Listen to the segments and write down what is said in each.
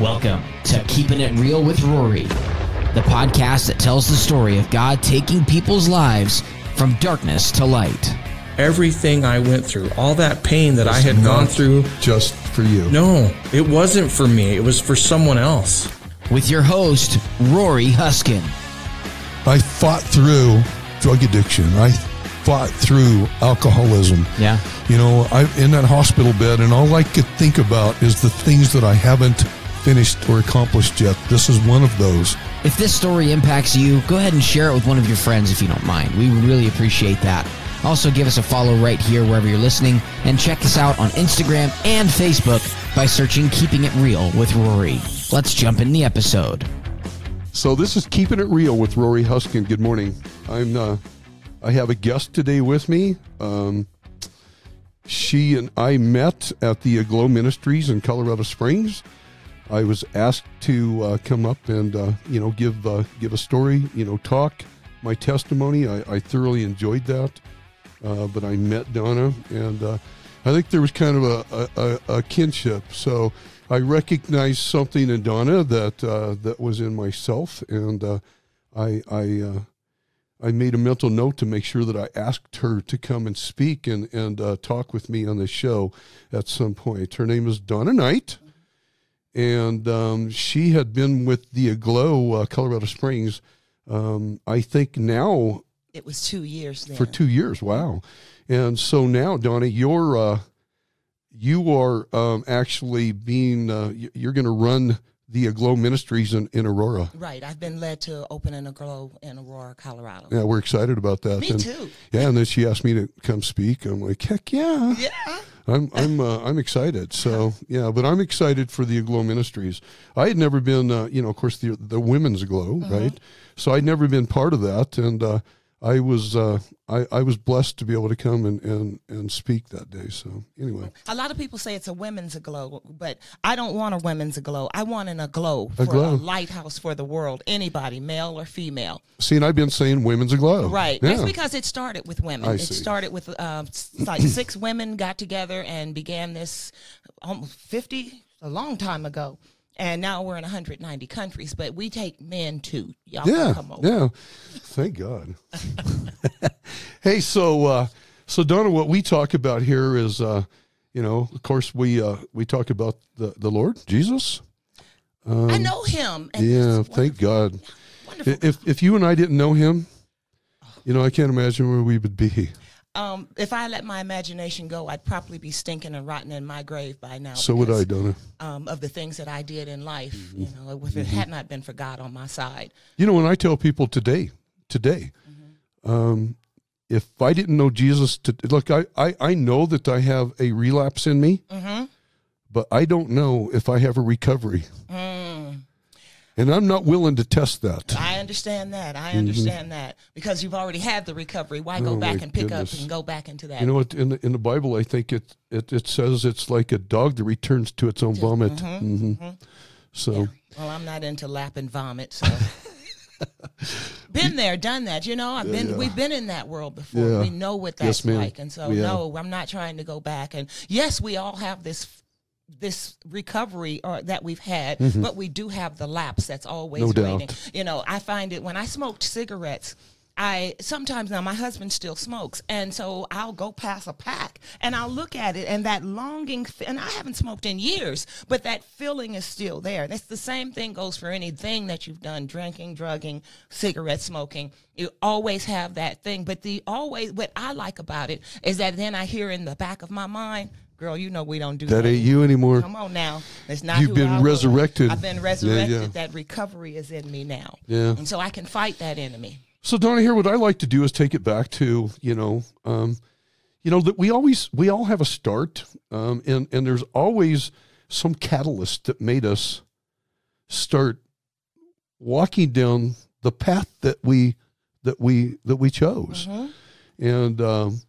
Welcome to Keeping It Real with Rory, the podcast that tells the story of God taking people's lives from darkness to light. Everything I went through, all that pain that I had gone through, just for you. no, it wasn't for me. It was for someone else. With your host, Rory Huskin. I fought through drug addiction. I fought through alcoholism. Yeah. You know, I'm in that hospital bed, and all I could think about is the things that I haven't finished or accomplished yet. This is one of those. If this story impacts you, go ahead and share it with one of your friends if you don't mind. We would really appreciate that. Also, give us a follow right here wherever you're listening, and check us out on Instagram and Facebook by searching Keeping It Real with Rory. Let's jump in the episode. So this is keeping it real with Rory Huskin. Good morning. I'm. Uh, I have a guest today with me. Um, she and I met at the Aglow Ministries in Colorado Springs. I was asked to uh, come up and uh, you know give uh, give a story, you know, talk my testimony. I, I thoroughly enjoyed that. Uh, but I met Donna, and uh, I think there was kind of a, a, a, kinship. So I recognized something in Donna that uh, that was in myself, and I I I made a mental note to make sure that I asked her to come and speak and and uh, talk with me on the show at some point. Her name is Donna Knight, and um, she had been with the Aglow uh, Colorado Springs. Um, I think now It was two years for two years. Wow! And so now, Donnie, you're uh, you are um, actually being uh, you're going to run the Aglow Ministries in, in Aurora. Right. I've been led to open an Aglow in Aurora, Colorado. Yeah, we're excited about that. Me and, too. Yeah, and then she asked me to come speak. I'm like, heck yeah! Yeah. I'm I'm uh, I'm excited. So yeah, but I'm excited for the Aglow Ministries. I had never been, uh, you know, of course the the women's Aglow, right? So I'd never been part of that, and uh, I was uh, I I was blessed to be able to come and and and speak that day. So anyway, A lot of people say it's a women's aglow, but I don't want a women's aglow. I want an aglow for Aglow. a lighthouse for the world. Anybody, male or female. see, and I've been saying women's Aglow, Right. Yeah. That's because it started with women. I it see. started with uh, like six women got together and began this almost 50, a long time ago. And now we're in 190 countries, but we take men too. Y'all yeah, come over. yeah. Thank God. hey, so uh, so Donna, what we talk about here is, uh, you know, of course we uh, we talk about the the Lord Jesus. I know him. And Yeah, thank God. wonderful. If if you and I didn't know him, you know, I can't imagine where we would be. Um, if I let my imagination go, I'd probably be stinking and rotting in my grave by now. So would I, Donna. Um, of the things that I did in life, Mm-hmm. you know, if it had not been for God on my side. You know, when I tell people today, today, Mm-hmm. um, if I didn't know Jesus, to, look, I, I I know that I have a relapse in me, Mm-hmm. but I don't know if I have a recovery, and I'm not willing to test that. I understand that. I understand that because you've already had the recovery. Why go Mm-hmm. Oh, back and pick goodness. up and go back into that? You know what? In the in the Bible, I think it it, it says it's like a dog that returns to its own vomit. Mm-hmm. hmm So well, I'm not into lap and vomit, so. been there, done that. You know, I've been. yeah. We've been in that world before. Yeah. We know what that's ma'am. like, and so Yeah. no, I'm not trying to go back. And yes, we all have this this recovery or that we've had, but we do have the lapse that's always Mm-hmm. No waiting. doubt. You know, I find it when I smoked cigarettes. I sometimes now my husband still smokes, and so I'll go past a pack and I'll look at it, and that longing, and I haven't smoked in years, but that feeling is still there. That's the same thing goes for anything that you've done: drinking, drugging, cigarette smoking. You always have that thing, but the always what I like about it is that then I hear in the back of my mind. Girl, you know we don't do that that. ain't you anymore. Come on now. It's not You've been I was. resurrected. I've been resurrected. yeah. That recovery is in me now. Yeah. And so I can fight that enemy. So Donna, here, what I like to do is take it back to you know, um, you know that we always we all have a start, um, and and there's always some catalyst that made us start walking down the path that we that we that we chose, and um,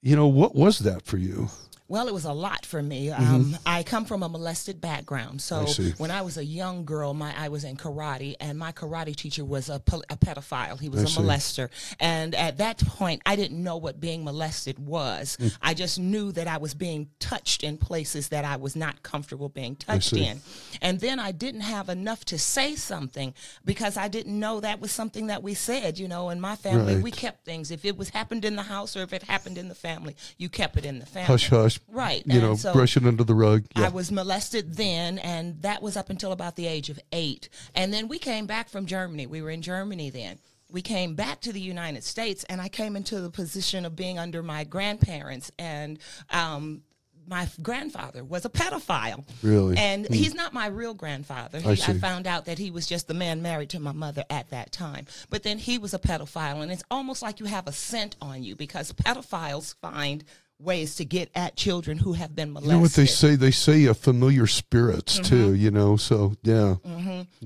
you know what was that for you? Well, it was a lot for me. Um, I come from a molested background, so Mm-hmm. I when I was a young girl, my I was in karate, and my karate teacher was a, a pedophile. He was I a see. molester, and at that point, I didn't know what being molested was. Mm. I just knew that I was being touched in places that I was not comfortable being touched in, and then I didn't have enough to say something because I didn't know that was something that we said. You know, in my family, we kept things. If it was happened in the house or if it happened in the family, you kept it in the family. Hush, hush. Right, You and know, so- brush it under the rug. I was molested then, and that was up until about the age of eight. And then we came back from Germany. We were in Germany then. We came back to the United States, and I came into the position of being under my grandparents. And um, my grandfather was a pedophile. Really? And he's not my real grandfather. He, I I, found out that he was just the man married to my mother at that time. But then he was a pedophile, and it's almost like you have a scent on you because pedophiles find ways to get at children who have been molested. You know what they say? They say uh, familiar spirits Mm-hmm. too. You know, so yeah.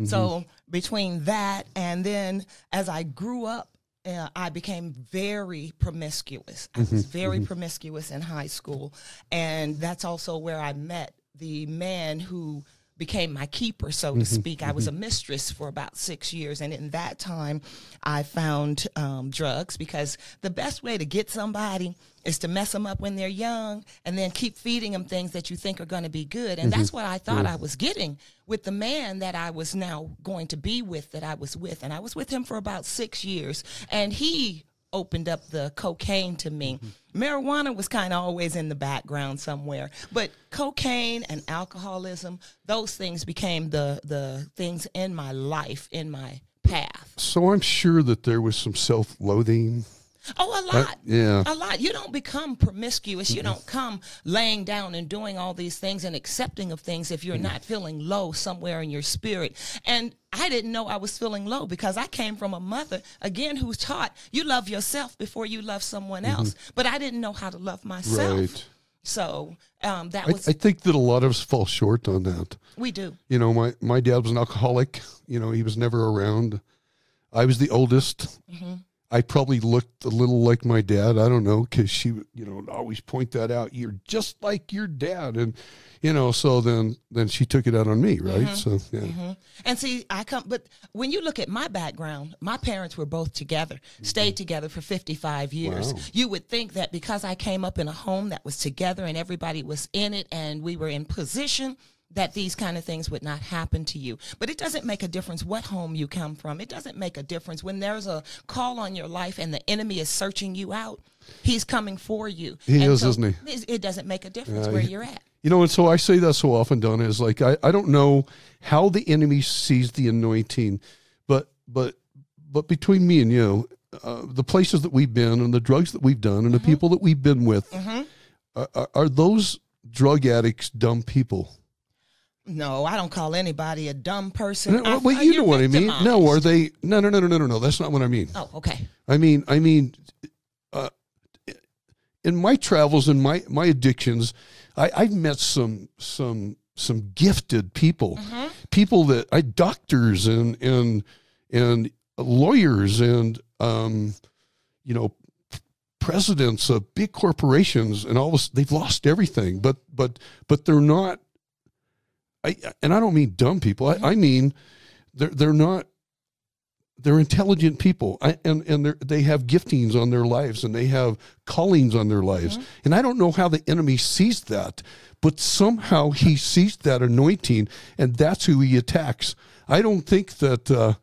So between that and then as I grew up, uh, I became very promiscuous. I was very promiscuous in high school, and that's also where I met the man who became my keeper, so to speak. I was a mistress for about six years, and in that time, I found um, drugs because the best way to get somebody is to mess them up when they're young and then keep feeding them things that you think are going to be good. And mm-hmm. that's what I thought I mm. was getting with the man that I was now going to be with, that I was with. And I was with him for about six years. And he opened up the cocaine to me. Mm-hmm. Marijuana was kind of always in the background somewhere, but cocaine and alcoholism, those things became the the things in my life, in my path. So I'm sure that there was some self-loathing. Oh, a lot. yeah. A lot. You don't become promiscuous. You don't come laying down and doing all these things and accepting of things if you're not feeling low somewhere in your spirit. And I didn't know I was feeling low because I came from a mother, again, who taught you love yourself before you love someone else. But I didn't know how to love myself. Right. So um, that I, was, I think that a lot of us fall short on that. we do. You know, my my dad was an alcoholic. You know, he was never around. I was the oldest. Mm-hmm. I probably looked a little like my dad. I don't know because she, you know, would always point that out. You're just like your dad, and you know. So then, then she took it out on me, right? Mm-hmm. So yeah, And see, I come, but when you look at my background, my parents were both together, stayed together for 55 years. Wow. You would think that because I came up in a home that was together and everybody was in it and we were in position, that these kind of things would not happen to you. But it doesn't make a difference what home you come from. It doesn't make a difference when there's a call on your life and the enemy is searching you out. He's coming for you. He And is, so isn't he? It doesn't make a difference where you're at. You know, and so I say that so often, Donna, is like I, I don't know how the enemy sees the anointing, but but but between me and you, uh, the places that we've been and the drugs that we've done and the people that we've been with, are, are, are those drug addicts dumb people? No, I don't call anybody a dumb person. No, well, uh, you know what I mean. No, are they? No, no, no, no, no, no, no. That's not what I mean. Oh, okay. I mean, I mean, uh, in my travels and my my addictions, I, I've met some some some gifted people, people that I doctors and and and lawyers and um, you know presidents of big corporations and all this. They've lost everything, but but but they're not. I and I don't mean dumb people. I, I mean they're they're not they're intelligent people. I, and and they have giftings on their lives and they have callings on their lives. And i don't know how the enemy sees that but somehow he sees that anointing and that's who he attacks. I don't think that uh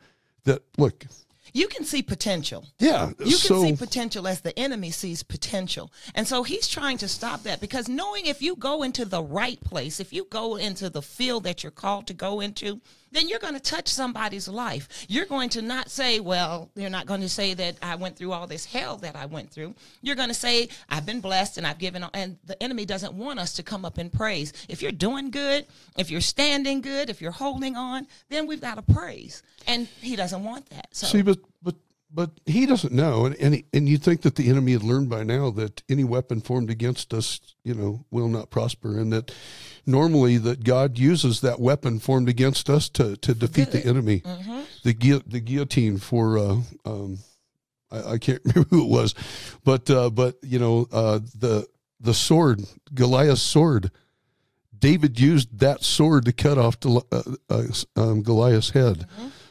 that look You can see potential. yeah You can so see potential as the enemy sees potential. And so he's trying to stop that because knowing if you go into the right place, if you go into the field that you're called to go into, then you're going to touch somebody's life. You're going to not say, well, you're not going to say that I went through all this hell that I went through. You're going to say, I've been blessed and I've given, and the enemy doesn't want us to come up in praise. If you're doing good, if you're standing good, if you're holding on, then we've got to praise. And he doesn't want that. So see but but but he doesn't know and and, he, and you think that the enemy had learned by now that any weapon formed against us you know will not prosper and that normally that god uses that weapon formed against us to to defeat the enemy the guil- the guillotine for uh um I, I can't remember who it was but uh but you know uh the the sword, Goliath's sword. David used that sword to cut off Del- uh, uh, um, Goliath's head.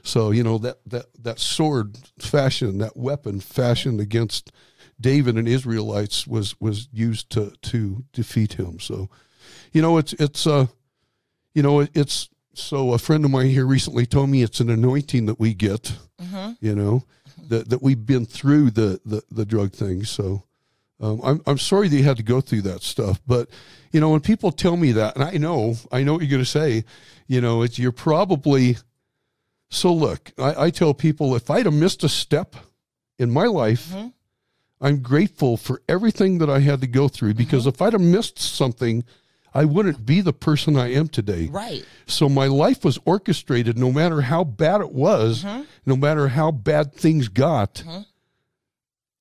So you know that that that sword fashion, that weapon fashioned against David and Israelites was was used to to defeat him. So, you know, it's it's uh, you know, it's so a friend of mine here recently told me it's an anointing that we get. You know, that that we've been through the the the drug thing. So. Um, I'm I'm sorry that you had to go through that stuff, but you know when people tell me that, and I know I know what you're going to say, you know, it's you're probably. So look, I, I tell people if I'd have missed a step in my life, mm-hmm. I'm grateful for everything that I had to go through mm-hmm. because if I'd have missed something, I wouldn't be the person I am today. Right. So my life was orchestrated no matter how bad it was, mm-hmm. no matter how bad things got.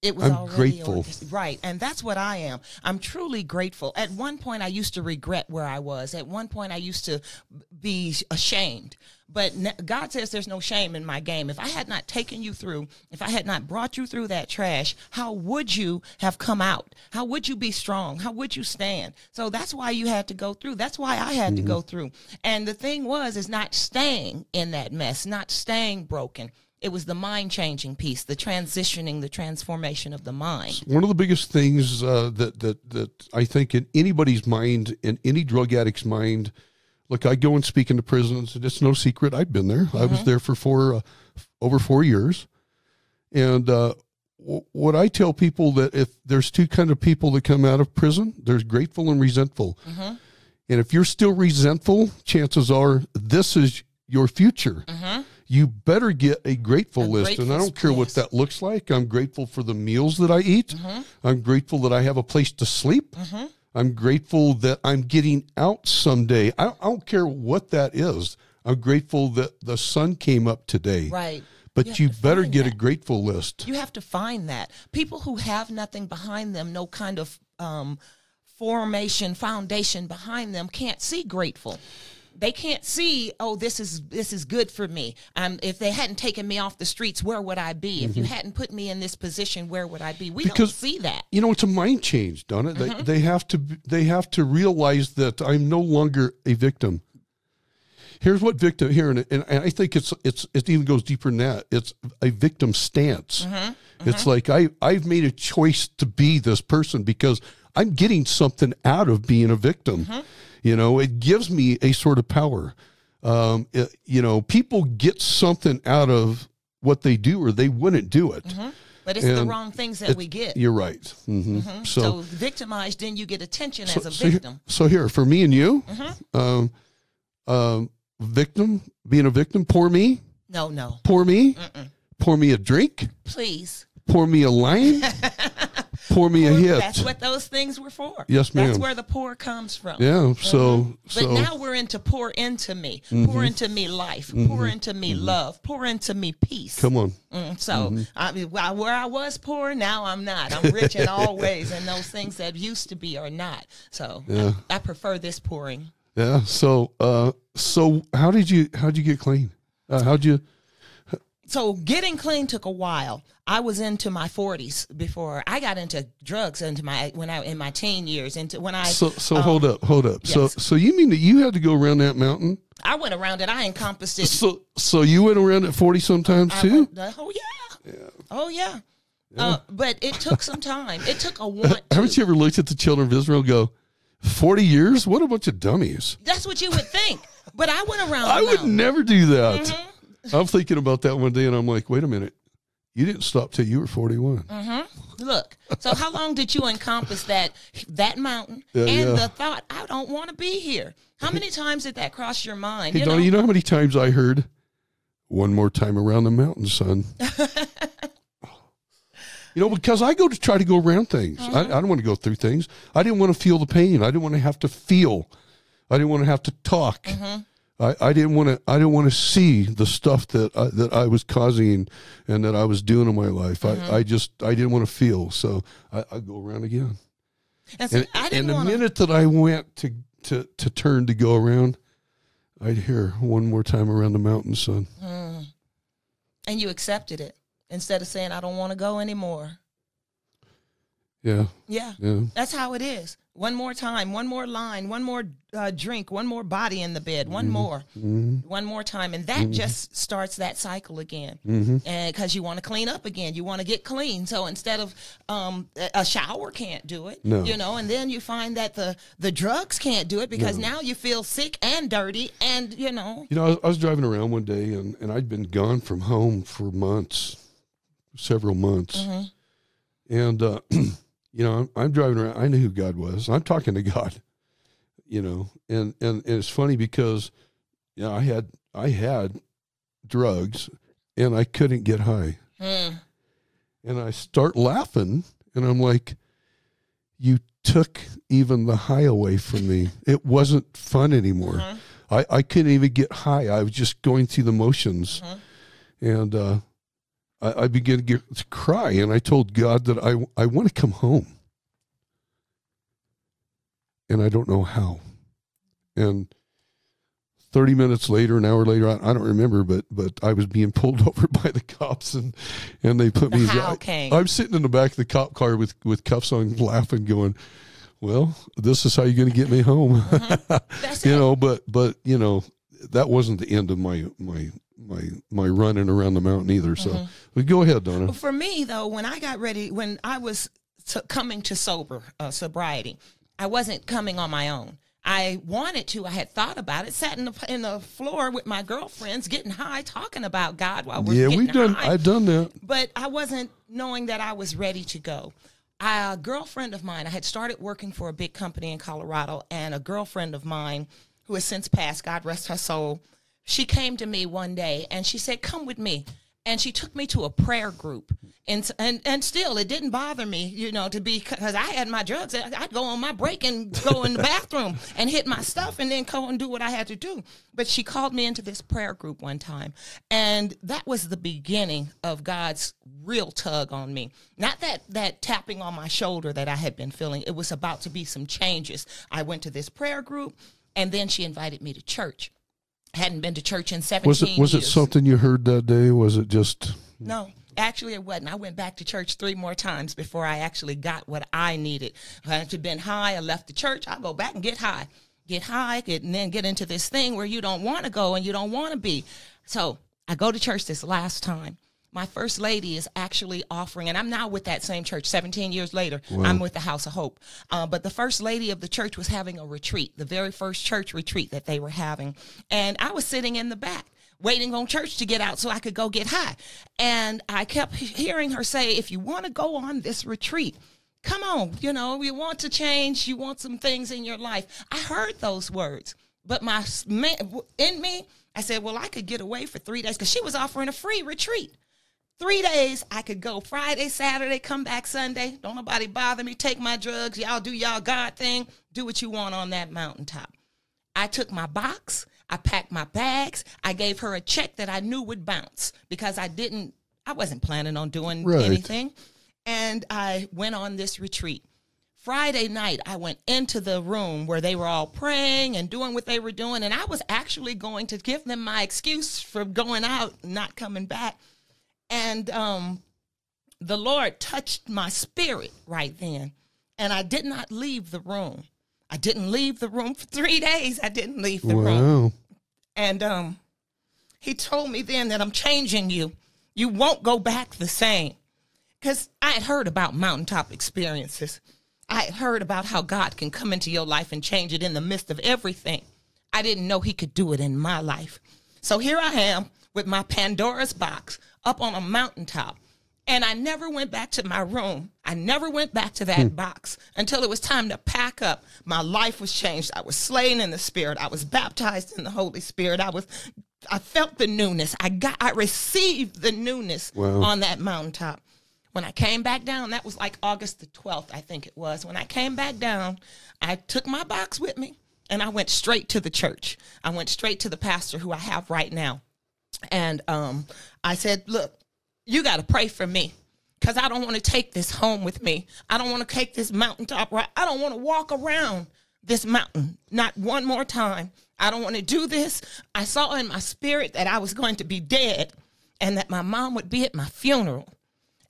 It was I'm grateful. Right. And that's what I am. I'm truly grateful. At one point, I used to regret where I was. At one point, I used to be ashamed. But God says there's no shame in my game. If I had not taken you through, if I had not brought you through that trash, how would you have come out? How would you be strong? How would you stand? So that's why you had to go through. That's why I had to mm-hmm. go through. And the thing was, is not staying in that mess, not staying broken. It was the mind changing piece, the transitioning, the transformation of the mind. One of the biggest things uh, that that that I think in anybody's mind, in any drug addict's mind, look, I go and speak into prisons, and it's no secret. I've been there. I was there for four uh, over four years, and uh, w- what I tell people that if there's two kind of people that come out of prison, there's grateful and resentful, and if you're still resentful, chances are this is your future. You better get a grateful A list, and I don't care what that looks like. I'm grateful for the meals that I eat. I'm grateful that I have a place to sleep. I'm grateful that I'm getting out someday. I, I don't care what that is. I'm grateful that the sun came up today. Right. But You you, better get a grateful list. You have to find that. People who have nothing behind them, no kind of um, formation, foundation behind them, can't see grateful. They can't see, oh, this is this is good for me. Um, if they hadn't taken me off the streets, where would I be? If you hadn't put me in this position, where would I be? We don't Mm-hmm. See that. you know it's a mind change don't it Mm-hmm. they, they have to they have to realize that i'm no longer a victim here's what victim here and, and i think it's it's it even goes deeper than that it's a victim stance Mm-hmm. it's like i i've made a choice to be this person because i'm getting something out of being a victim Mm-hmm. You know it gives me a sort of power um it- you know people get something out of what they do or they wouldn't do it But it's the wrong things that we get. you're right Mm-hmm. So, so victimized, then you get attention so, as a so here- victim. Mm-hmm. So here, for me and you, um, um, victim, being a victim, pour me, no, no, pour me, pour me a drink, please. Pour me a line, pour me a hit. That's what those things were for. Yes, ma'am. That's where the pour comes from. yeah. So, But so Mm-hmm. now we're into pour into me, pour into me life, pour into me love, pour into me peace. come on. Mm, so I mean, where I was poor, now I'm not. I'm rich in all ways, and those things that used to be are not. So Yeah. I, I prefer this pouring. Yeah. So, uh, so how did you how did you get clean? Uh, how'd you? So getting clean took a while. I was into my 40s before I got into drugs into my when I in my teen years into when I So, so hold up, hold up. So, Um, yes. so you mean that you had to go around that mountain? I went around it. I encompassed it. So, so you went around at forty sometimes I too? went- oh yeah. Oh yeah. Uh, but it took some time. It took a want. Haven't to. you ever looked at the children of Israel? and Go, forty years? What a bunch of dummies! That's what you would think. But I went around. I would mountain. never do that. Mm-hmm. I'm thinking about that one day, and I'm like, wait a minute, you didn't stop till you were 41. Mm-hmm. Look. So how long did you encompass that that mountain Yeah, and yeah. the thought I don't want to be here? How many times did that cross your mind? Hey, Donnie, you know how many times I heard, "One more time around the mountain, son." you know, because I go to try to go around things. I, I don't want to go through things. I didn't want to feel the pain. I didn't want to have to feel. I didn't want to have to talk. I, I didn't want to. I didn't want to see the stuff that I, that I was causing and that I was doing in my life. I, mm-hmm. I just I didn't want to feel. So I, I go around again. and, see, And, and the want minute that I went to, to, to turn to go around, I'd hear one more time around the mountain, son. Mm. and you accepted it instead of saying I don't want to go anymore. Yeah. Yeah. Yeah. That's how it is. One more time, one more line, one more uh, drink, one more body in the bed, one more, one more time, and that just starts that cycle again. And because you want to clean up again, you want to get clean. So instead of um, a- shower can't do it, No. you know, and then you find that the the drugs can't do it because now you feel sick and dirty, and you know, You know, I was, I was driving around one day and, and I'd been gone from home for months, several months. And, uh, you know, I'm, I'm driving around. I knew who God was. I'm talking to God, you know, and, and, and it's funny because, you know, I had, I had drugs and I couldn't get high. mm, And I start laughing and I'm like, you took even the high away from me. It wasn't fun anymore. I, I couldn't even get high. I was just going through the motions. And uh, I, I began to, get, to cry. And I told God that I, I want to come home. And I don't know how. And 30 minutes later, an hour later, I, I don't remember, but but I was being pulled over by the cops and and they put The me how came. I'm sitting in the back of the cop car with with cuffs on, laughing, going, "Well, this is how you're going to get me home." Mm-hmm. that's you it. know, but but you know, that wasn't the end of my my my my running around the mountain either. So, Mm-hmm. go ahead, Donna. For me, though, when I got ready, when I was t- coming to sober uh, sobriety, I wasn't coming on my own. I wanted to. I had thought about it. Sat in the in the floor with my girlfriends, getting high, talking about God while we're Yeah, we've done. high I've done that. but I wasn't knowing that I was ready to go. A girlfriend of mine, I had started working for a big company in Colorado, and a girlfriend of mine who has since passed, God rest her soul, she came to me one day and she said, Come with me. And she took me to a prayer group. And, and and still, it didn't bother me, you know, to be because I had my drugs. I'd go on my break and go in the bathroom and hit my stuff and then go and do what I had to do. But she called me into this prayer group one time. And that was the beginning of God's real tug on me. Not that that tapping on my shoulder that I had been feeling. It was about to be some changes. I went to this prayer group and then she invited me to church. Hadn't been to church in 17 Was it was it something you heard that day? Was it just No, actually, it wasn't. I went back to church three more times before I actually got what I needed. If I had been high, I left the church. I go back and get high, get high, get, and then get into this thing where you don't want to go and you don't want to be. So I go to church this last time. My first lady is actually offering, and I'm now with that same church 17 years later. I'm with the House of Hope. Uh, but the first lady of the church was having a retreat, the very first church retreat that they were having. And I was sitting in the back waiting on church to get out so I could go get high. And I kept hearing her say, if you want to go on this retreat, come on, you know, you want to change, you want some things in your life. I heard those words, but my in me, I said, well, I could get away for three days because she was offering a free retreat. Three days, I could go Friday, Saturday, come back Sunday. Don't nobody bother me. Take my drugs. Y'all do y'all God thing. Do what you want on that mountaintop. I took my box, I packed my bags, I gave her a check that I knew would bounce because I didn't, I wasn't planning on doing Right. anything. And I went on this retreat. Friday night, I went into the room where they were all praying and doing what they were doing. And I was actually going to give them my excuse for going out and not coming back. And um, the Lord touched my spirit right then. And I did not leave the room. I didn't leave the room for three days. I didn't leave the room. wow? And um, he told me then that I'm changing you. You won't go back the same. Because I had heard about mountaintop experiences. I had heard about how God can come into your life and change it in the midst of everything. I didn't know he could do it in my life. So here I am with my Pandora's box up on a mountaintop. And I never went back to my room. I never went back to that hmm. box until it was time to pack up. My life was changed. I was slain in the spirit. I was baptized in the Holy Spirit. I was I felt the newness. I got I received the newness Wow. on that mountaintop. When I came back down, that was like August the 12th, I think it was. When I came back down, I took my box with me and I went straight to the church. I went straight to the pastor who I have right now. And um, I said, Look, you got to pray for me because I don't want to take this home with me. I don't want to take this mountaintop right. I don't want to walk around this mountain not one more time. I don't want to do this. I saw in my spirit that I was going to be dead and that my mom would be at my funeral.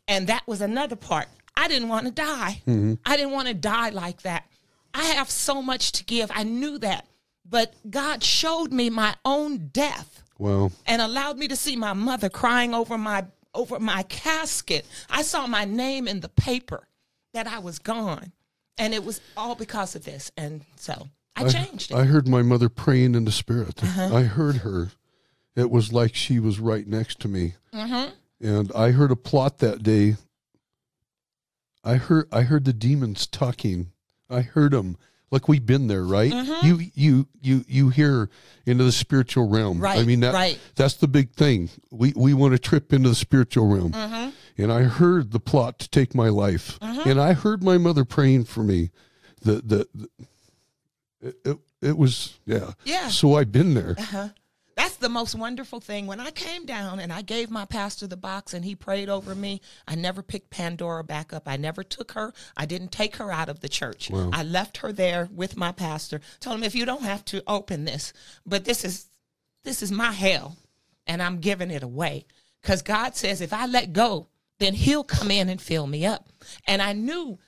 And that was another part. I didn't want to die. I didn't want to die like that. I have so much to give. I knew that. But God showed me my own death Well, and allowed me to see my mother crying over my over my casket. I saw my name in the paper that I was gone. And it was all because of this. And so I changed it. I heard my mother praying in the spirit. Uh-huh. I heard her. It was like she was right next to me. Mm-hmm. And I heard a plot that day. I heard I heard the demons talking. I heard them. Like we've been there, right? Mm-hmm. You you you you hear into the spiritual realm. I mean that right. that's the big thing. We we want to trip into the spiritual realm. Mm-hmm. And I heard the plot to take my life. And I heard my mother praying for me. The the, the it, it, it was yeah. Yeah. So I've been there. That's the most wonderful thing. When I came down and I gave my pastor the box and he prayed over me, I never picked Pandora back up. I never took her. I didn't take her out of the church. I left her there with my pastor. Told him if you don't have to open this, but this is this is my hell and I'm giving it away. Cuz God says if I let go, then he'll come in and fill me up. And I knew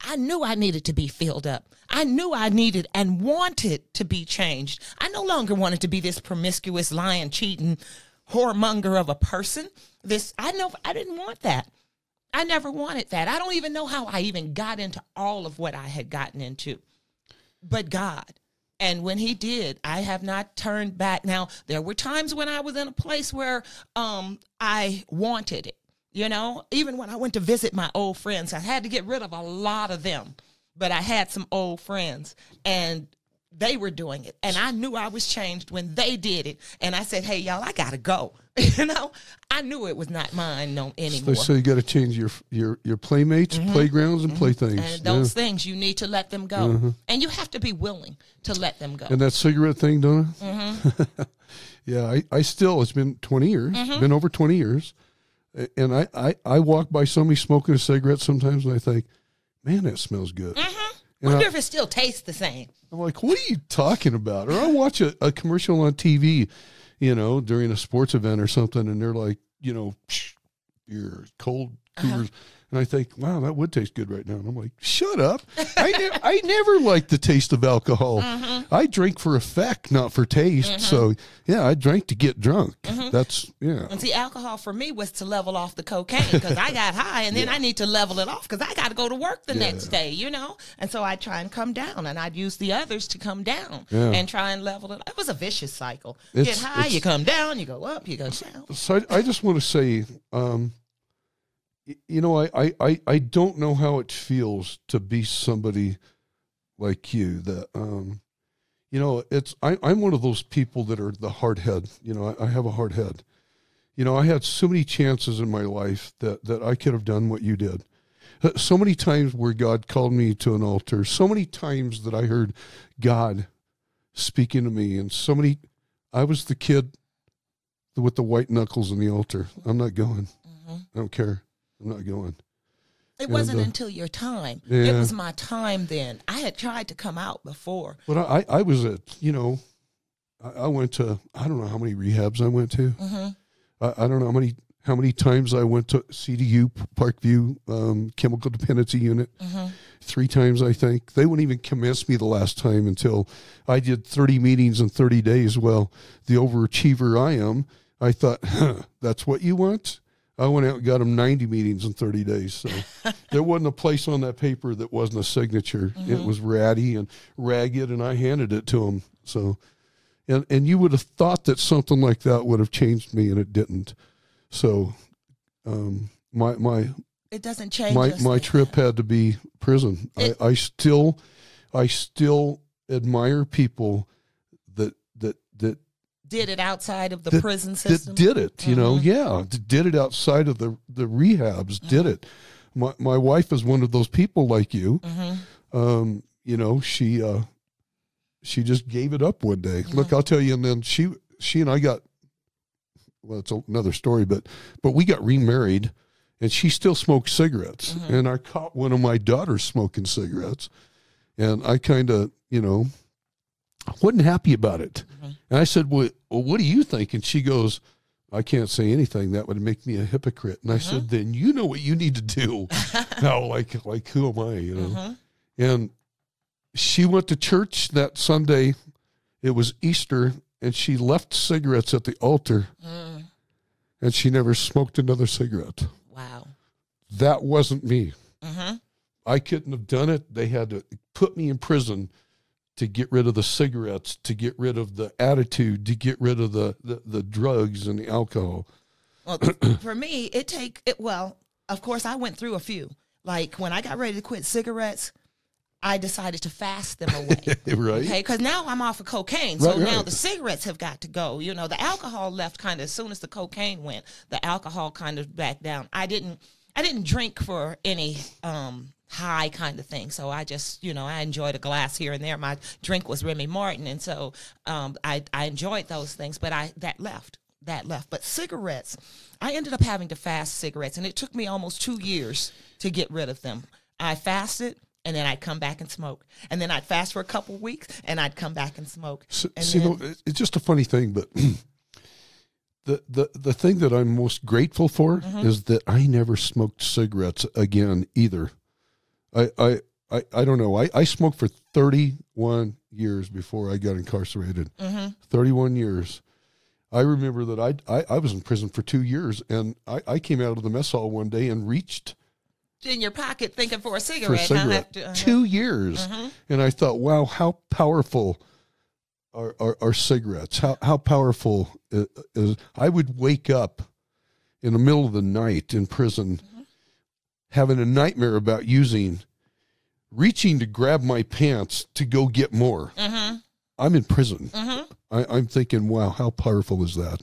I knew I needed to be filled up. I knew I needed and wanted to be changed. I no longer wanted to be this promiscuous, lying, cheating, whoremonger of a person. This I know I didn't want that. I never wanted that. I don't even know how I even got into all of what I had gotten into. But God. And when he did, I have not turned back. Now, there were times when I was in a place where um I wanted it. You know, even when I went to visit my old friends, I had to get rid of a lot of them. But I had some old friends and they were doing it. And I knew I was changed when they did it. And I said, hey, y'all, I got to go. you know, I knew it was not mine no anymore. say you got to change your your your playmates, playgrounds, and playthings. Mm-hmm. and those Yeah. things, you need to let them go. And you have to be willing to let them go. And that cigarette thing, Donna. Mm-hmm. yeah, I, I still. It's been twenty years. Mm-hmm. Been over twenty years, and I, I I walk by somebody smoking a cigarette sometimes, and I think, man, that smells good. Mm-hmm. And Wonder I, if it still tastes the same. I'm like, what are you talking about? Or I watch a, a commercial on TV, you know, during a sports event or something, and they're like, you know, beer, cold Uh-huh. And I think, wow, that would taste good right now. And I'm like, shut up. I, ne- I never liked the taste of alcohol. Mm-hmm. I drink for effect, not for taste. So, yeah, I drank to get drunk. Mm-hmm. That's, yeah. And see, alcohol for me was to level off the cocaine because I got high and then I need to level it off because I got to go to work the next day, you know? And so I try and come down and I'd use the others to come down Yeah. and try and level it. It was a vicious cycle. It's- Get high, you come down, you go up, you go down. So I, I just want to say, um, you know, I, I, I, don't know how it feels to be somebody like you that, um, you know, it's, I, I'm one of those people that are the hard head, you know, I, I have a hard head. You know, I had so many chances in my life that, that I could have done what you did. Uh, So many times where God called me to an altar, so many times that I heard God speaking to me, and so many, I was the kid with the white knuckles in the altar. I'm not going. Mm-hmm. I don't care. I'm not going. It wasn't uh, until your time. It was my time then. I had tried to come out before. But I, I was at, you know, I, I went to, I don't know how many rehabs I went to. Mm-hmm. I, I don't know how many how many times I went to CDU Parkview um, Chemical Dependency Unit. Mm-hmm. Three times, I think. They wouldn't even commence me the last time until I did 30 meetings in 30 days. Well, the overachiever I am, I thought, huh, that's what you want? I went out and got them 90 meetings in 30 days. So there wasn't a place on that paper that wasn't a signature. It was ratty and ragged, and I handed it to them. So, and, and you would have thought that something like that would have changed me, and it didn't. So, um, my, my, It doesn't change. my my like trip had to be prison. It- I, I still I still admire people did it outside of the that, prison system. did it. You know, Mhm. yeah, did it outside of the the rehabs. Did it. My my wife is one of those people like you. Mm-hmm. Um, you know, she uh, she just gave it up one day. Look, I'll tell you. And then she she and I got well, it's another story, but but we got remarried, and she still smoked cigarettes, and I caught one of my daughters smoking cigarettes, and I kind of you know wasn't happy about it, mm-hmm. and I said, well, well, what do you think? And she goes, I can't say anything that would make me a hypocrite. And I said, mm-hmm. then you know what you need to do. now, like, like who am I? You know. Mm-hmm. And she went to church that Sunday. It was Easter, and she left cigarettes at the altar, mm. and she never smoked another cigarette. Wow. That wasn't me. Mm-hmm. I couldn't have done it. They had to put me in prison to get rid of the cigarettes, to get rid of the attitude, to get rid of the, the, the drugs and the alcohol. Well, for me, it take it. Well, of course, I went through a few. Like when I got ready to quit cigarettes, I decided to fast them away. right? Okay, because now I'm off of cocaine, so Right, now right. the cigarettes have got to go. You know, the alcohol left kind of as soon as the cocaine went. The alcohol kind of backed down. I didn't, I didn't drink for any um, high kind of thing. So I just, you know, I enjoyed a glass here and there. My drink was Remy Martin, and so um, I, I enjoyed those things. But I that left, that left. But cigarettes, I ended up having to fast cigarettes, and it took me almost two years to get rid of them. I fasted. And then I'd come back and smoke, and then I'd fast for a couple weeks, and I'd come back and smoke. So, And see, then- no, it's just a funny thing, but the, the, the thing that I'm most grateful for Mm-hmm. is that I never smoked cigarettes again either. I, I, I, I don't know. I, I smoked for 31 years before I got incarcerated. Mm-hmm. 31 years. I remember that I, I, I was in prison for two years and I, I came out of the mess hall one day and reached in your pocket thinking for a for a cigarette. cigarette. Uh-huh. Two years. And I thought, wow, how powerful are, are, are cigarettes? How, how powerful i- is. I would wake up in the middle of the night in prison having a nightmare about using, reaching to grab my pants to go get more. Mm-hmm. I'm in prison. Mm-hmm. I, I'm thinking, wow, how powerful is that?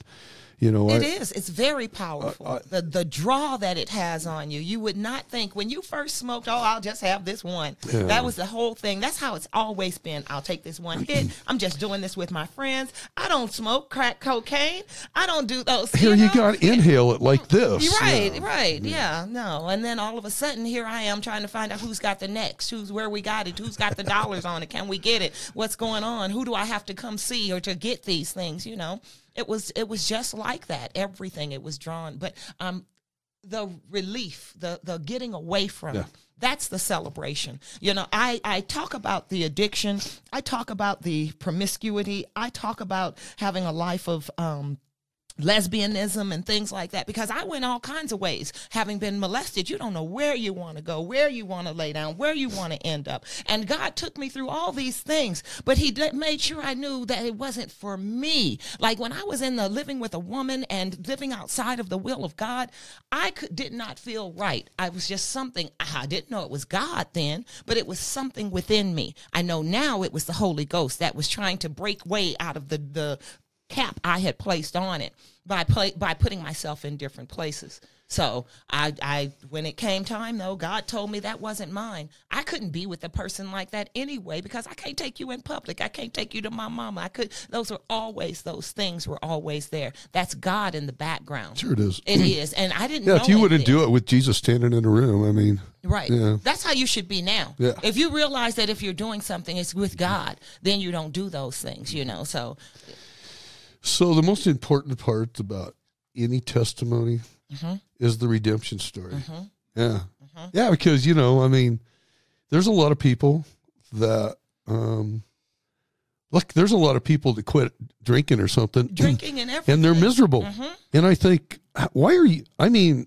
You know, It I, is. It's very powerful. Uh, uh, the the draw that it has on you. You would not think when you first smoked, oh, I'll just have this one. That was the whole thing. That's how it's always been. I'll take this one hit. I'm just doing this with my friends. I don't smoke crack cocaine. I don't do those. here you know? got inhale it like this. Right, Yeah. right, mm-hmm. yeah, no, and then all of a sudden, here I am trying to find out who's got the next, who's where we got it, who's got the dollars on it, can we get it, what's going on, who do I have to come see or to get these things, you know? It was it was just like that. Everything it was drawn, but um, the relief, the the getting away from. it, That's the celebration. You know, I, I talk about the addiction. I talk about the promiscuity. I talk about having a life of um, lesbianism and things like that because I went all kinds of ways. Having been molested, you don't know where you want to go, where you want to lay down, where you want to end up. And God took me through all these things, but He made sure I knew that it wasn't for me. Like when I was in the living with a woman and living outside of the will of God, I could, did not feel right. I was just something, I didn't know it was God then, but it was something within me. I know now it was the Holy Ghost that was trying to break way out of the, the, cap I had placed on it by play, by putting myself in different places. So I, I when it came time though, God told me that wasn't mine. I couldn't be with a person like that anyway because I can't take you in public. I can't take you to my mama. I could. Those were always those things were always there. That's God in the background. Sure it is. It is, and I didn't. Yeah, know if you wouldn't do it with Jesus standing in the room, I mean, Right. Yeah. That's how you should be now. Yeah. If you realize that if you're doing something, it's with God, then you don't do those things, you know. So So the most important part about any testimony Mm-hmm. is the redemption story. Yeah, yeah, because you know, I mean, there's a lot of people that um, look. There's a lot of people that quit drinking or something, drinking and everything. and they're miserable. Mm-hmm. And I think, why are you? I mean,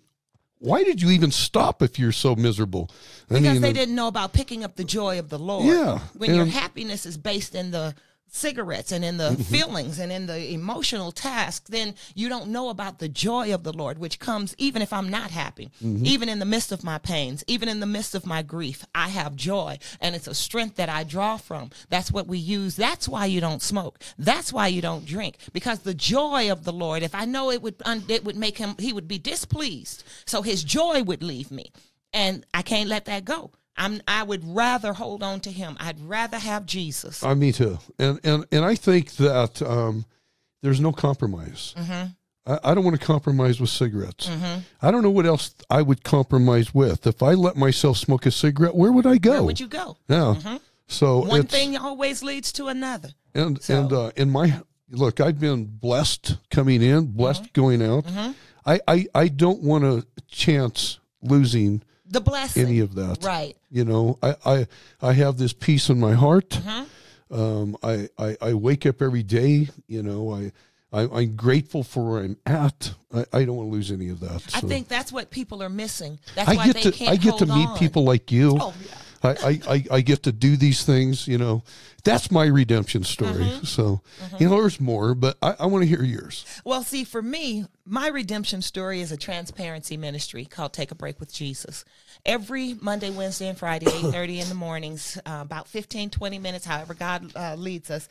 why did you even stop if you're so miserable? I because mean, they didn't know about picking up the joy of the Lord. Yeah, When your happiness is based in the cigarettes and in the Mm-hmm. feelings and in the emotional task, then you don't know about the joy of the Lord, which comes even if I'm not happy, Mm-hmm. even in the midst of my pains, even in the midst of my grief. I have joy and it's a strength that I draw from. That's what we use. That's why you don't smoke. That's why you don't drink because the joy of the Lord, if I know it would, it would make him, he would be displeased. So his joy would leave me and I can't let that go. I'm, I would rather hold on to him. I'd rather have Jesus. Uh, me too. And and and I think that um, there's no compromise. Mm-hmm. I, I don't want to compromise with cigarettes. I don't know what else I would compromise with. If I let myself smoke a cigarette, where would I go? Where would you go? Yeah. So One thing always leads to another. and So- and uh, in my look, I've been blessed coming in, blessed Mm-hmm. going out. I, I, I don't want to chance losing The blessing. any of that. Right. You know, I, I, I have this peace in my heart. Mm-hmm. Um, I, I, I wake up every day, you know, I, I, I'm grateful for where I'm at. I, I don't want to lose any of that. I think that's what people are missing. That's I why get they to can't I get to meet on. people like you. Oh. I, I, I, get to do these things, you know. That's my redemption story. Mm-hmm. So, you know, there's more, but I, I want to hear yours. Well, see, for me, my redemption story is a transparency ministry called Take a Break with Jesus. Every Monday, Wednesday, and Friday, 8.30 in the mornings, uh, about 15, 20 minutes, however God uh, leads us,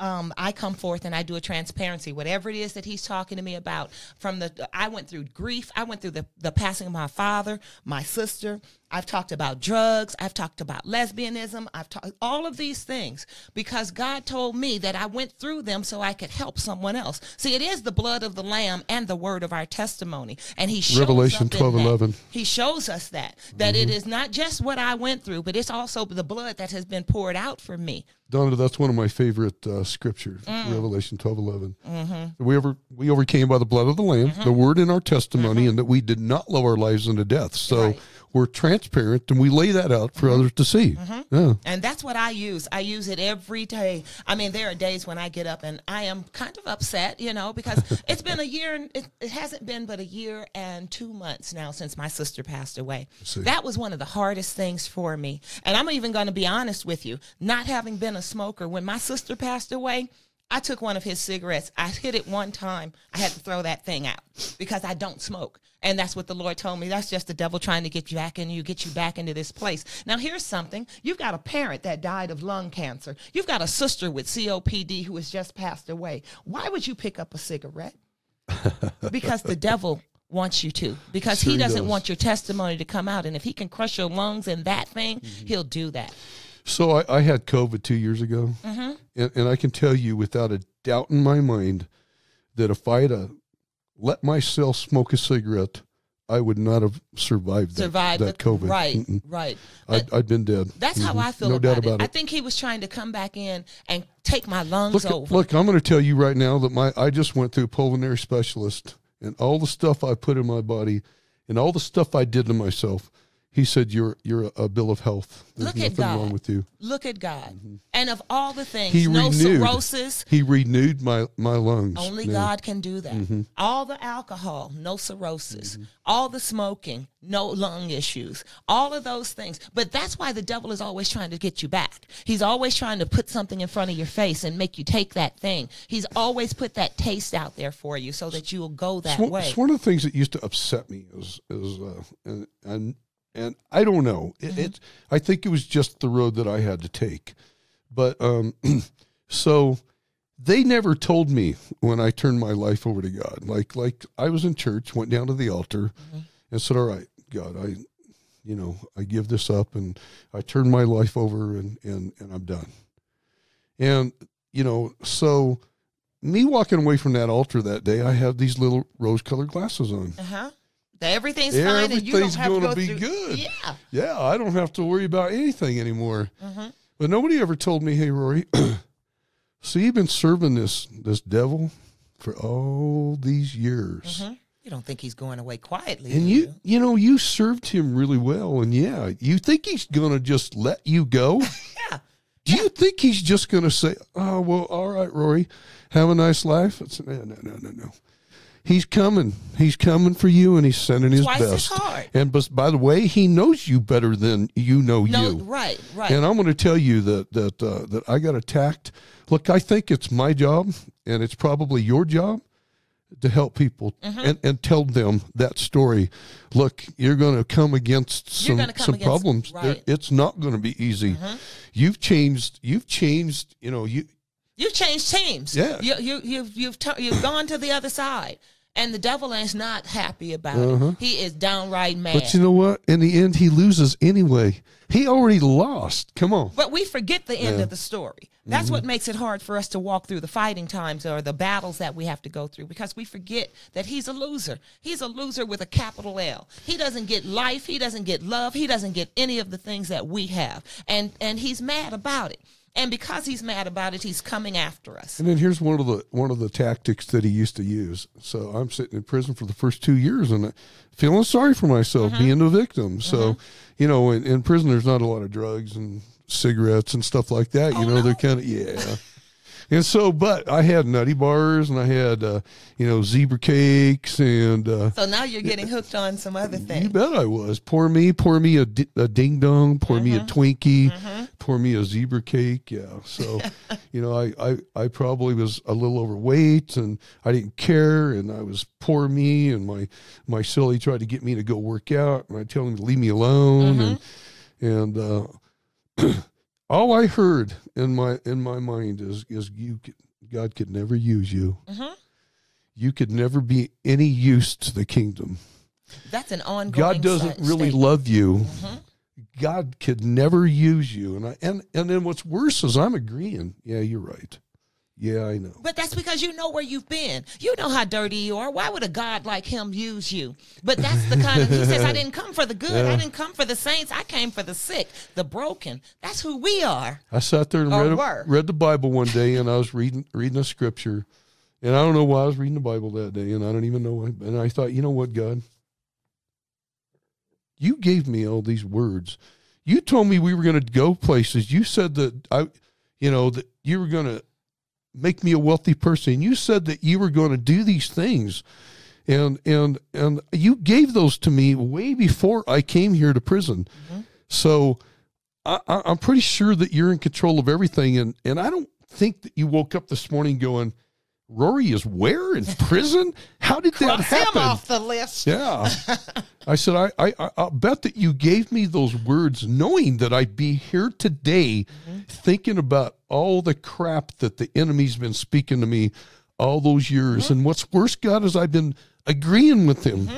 um, I come forth and I do a transparency, whatever it is that he's talking to me about. From the, I went through grief. I went through the, the passing of my father, my sister. I've talked about drugs. I've talked about lesbianism. I've talked all of these things because God told me that I went through them so I could help someone else. See, it is the blood of the Lamb and the word of our testimony, and He shows Revelation 12, 11. He shows us that that it is not just what I went through, but it's also the blood that has been poured out for me. Donna, that's one of my favorite uh, scriptures, Mm. Revelation 12, 11. Mm-hmm. We, ever, we overcame by the blood of the Lamb, the word in our testimony, and that we did not love our lives unto death. So Mm-hmm. Right. We're transparent and we lay that out for others to see. Mm-hmm. Yeah. And that's what I use. I use it every day. I mean, there are days when I get up and I am kind of upset, you know, because it's been a year and it, it hasn't been but a year and two months now since my sister passed away. That was one of the hardest things for me. And I'm even going to be honest with you, not having been a smoker, when my sister passed away, I took one of his cigarettes. I hit it one time. I had to throw that thing out because I don't smoke. And that's what the Lord told me. That's just the devil trying to get you back in you, get you back into this place. Now, here's something. You've got a parent that died of lung cancer. You've got a sister with COPD who has just passed away. Why would you pick up a cigarette? because the devil wants you to. Because Sure he doesn't does. want your testimony to come out. And if he can crush your lungs in that thing, Mm-hmm. he'll do that. So I, I had COVID two years ago, Mm-hmm. And, and I can tell you without a doubt in my mind that if I had uh, let myself smoke a cigarette, I would not have survived that, Survive that the- COVID. Right, Mm-mm. right. I'd, I'd been dead. That's how Mhm. I feel no about, doubt about it. it. I think he was trying to come back in and take my lungs Look, over. look, I'm going to tell you right now that my I just went through a pulmonary specialist, and all the stuff I put in my body, and all the stuff I did to myself. He said, "You're you're a, a bill of health. There's Look at nothing wrong with you." Look at God. And of all the things, He no renewed. cirrhosis. He renewed my my lungs. Only. God can do that. Mm-hmm. All the alcohol, no cirrhosis. All the smoking, no lung issues. All of those things. But that's why the devil is always trying to get you back. He's always trying to put something in front of your face and make you take that thing. He's always put that taste out there for you so that you will go that It's one, way. it's one of the things that used to upset me is is uh, and, and and I don't know. It, Mm-hmm. it I think it was just the road that I had to take, but um, so they never told me when I turned my life over to God. Like like I was in church, went down to the altar, Mm-hmm. and said, "All right, God, I." You know, I give this up and I turn my life over and, and, and I'm done. And, you know, so me walking away from that altar that day, I had these little rose colored glasses on. Uh-huh. Everything's fine and you don't Everything's have to gonna go be through- good. Yeah. Yeah, I don't have to worry about anything anymore. Mm-hmm. But nobody ever told me, hey, Rory, so you've been serving this this devil for all these years. Mhm. You don't think he's going away quietly. And do you, you know, you served him really well. And yeah, you think he's going to just let you go? Yeah. Do you think he's just going to say, "Oh well, all right, Rory, have a nice life"? It's, no, no, no, no, no. He's coming. He's coming for you, and he's sending his Twice as best. hard. And by the way, he knows you better than you know No, you. right, right. And I'm going to tell you that that uh, that I got attacked. Look, I think it's my job, and it's probably your job to help people Mm-hmm. and, and tell them that story. Look, you're going to come against some come some against- problems. Right. Mm-hmm. It's not going to be easy. You've changed. You've changed. You know you. You've changed teams. Yeah. You you you've you've tu- you've gone to the other side, and the devil is not happy about it. He is downright mad. Uh-huh. But you know what? In the end, he loses anyway. He already lost. Come on. But we forget the end of the story. That's Mm-hmm. what makes it hard for us to walk through the fighting times or the battles that we have to go through because we forget that he's a loser. He's a loser with a capital L. He doesn't get life, he doesn't get love, he doesn't get any of the things that we have. And and he's mad about it. And because he's mad about it, he's coming after us. And then here's one of the one of the tactics that he used to use. So I'm sitting in prison for the first two years and feeling sorry for myself, Mm-hmm. being the victim. So, you know, in, in prison there's not a lot of drugs and cigarettes and stuff like that. You Oh, know, they're kind of yeah. And so, but I had nutty bars and I had, uh, you know, zebra cakes and uh, So now you're getting hooked on some other things. you bet I was. Pour me, pour me a, di- a ding dong, pour me a Mm-hmm. Twinkie, pour me a zebra cake. Yeah. So, you know, I, I, I probably was a little overweight and I didn't care. And I was poor me and my, my silly tried to get me to go work out and I tell him to leave me alone. And, and, uh, all I heard in my, in my mind is, is you, could, God could never use you. Mm-hmm. You could never be any use to the kingdom. That's an ongoing. God doesn't really statement. love you. Mm-hmm. God could never use you. And I and and then what's worse is I'm agreeing. Yeah, you're right. Yeah, I know. But that's because you know where you've been. You know how dirty you are. Why would a God like him use you? But that's the kind of he says, I didn't come for the good. I didn't come for the saints. I came for the sick, the broken. That's who we are. I sat there and read, were. read the Bible one day, and I was reading reading a scripture, and I don't know why I was reading the Bible that day, and I don't even know. Why, and I thought, you know what, God, you gave me all these words. You told me we were going to go places. You said that I, you know, that you were going to make me a wealthy person. You said that you were going to do these things. And and and you gave those to me way before I came here to prison. Mm-hmm. So I, I'm pretty sure that you're in control of everything, and and I don't think that you woke up this morning going, "Rory is where in prison? How did that Cross him happen?" off the list. Yeah, I said I, I I- I'll bet that you gave me those words knowing that I'd be here today, mm-hmm. thinking about all the crap that the enemy's been speaking to me all those years, and what's worse, God, is I've been agreeing with him,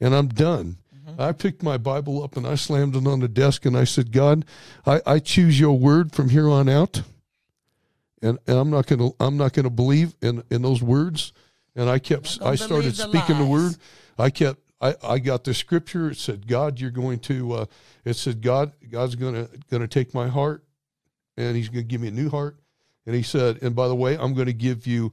and I'm done. I picked my Bible up and I slammed it on the desk and I said, God, I, I choose your word from here on out. And, and I'm not gonna I'm not gonna believe in, in those words. And I kept gonna I started the speaking the word. I kept I, I got the scripture. It said, God, you're going to uh, it said God God's gonna gonna take my heart and he's gonna give me a new heart. And he said, and by the way, I'm gonna give you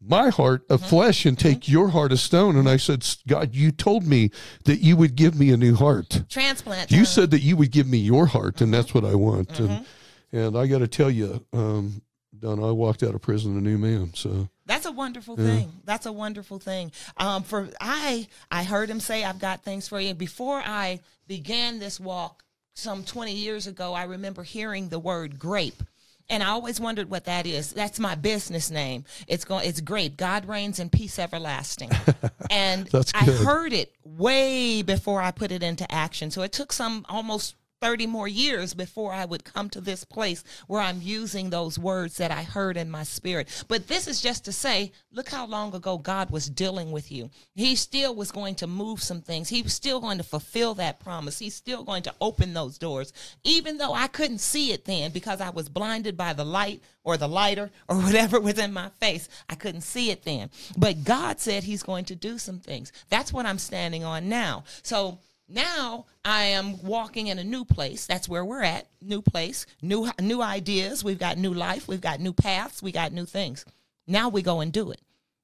my heart of Mm-hmm. flesh and take your heart of stone. And I said, God, you told me that you would give me a new heart. Transplant. You said that you would give me your heart, and that's what I want. And and I got to tell you, um, Don, I walked out of prison a new man. So That's a wonderful thing. That's a wonderful thing. Um, for I, I heard him say, "I've got things for you." Before I began this walk, some twenty years ago, I remember hearing the word grape. And I always wondered what that is. That's my business name. It's going. It's grape. God reigns in peace everlasting. and I heard it way before I put it into action. So it took some almost 30 more years before I would come to this place where I'm using those words that I heard in my spirit. But this is just to say, look how long ago God was dealing with you. He still was going to move some things. He was still going to fulfill that promise. He's still going to open those doors, even though I couldn't see it then because I was blinded by the light or the lighter or whatever was in my face. I couldn't see it then. But God said He's going to do some things. That's what I'm standing on now. So now I am walking in a new place. That's where we're at. New place, new new ideas. We've got new life. We've got new paths. We got new things. Now we go and do it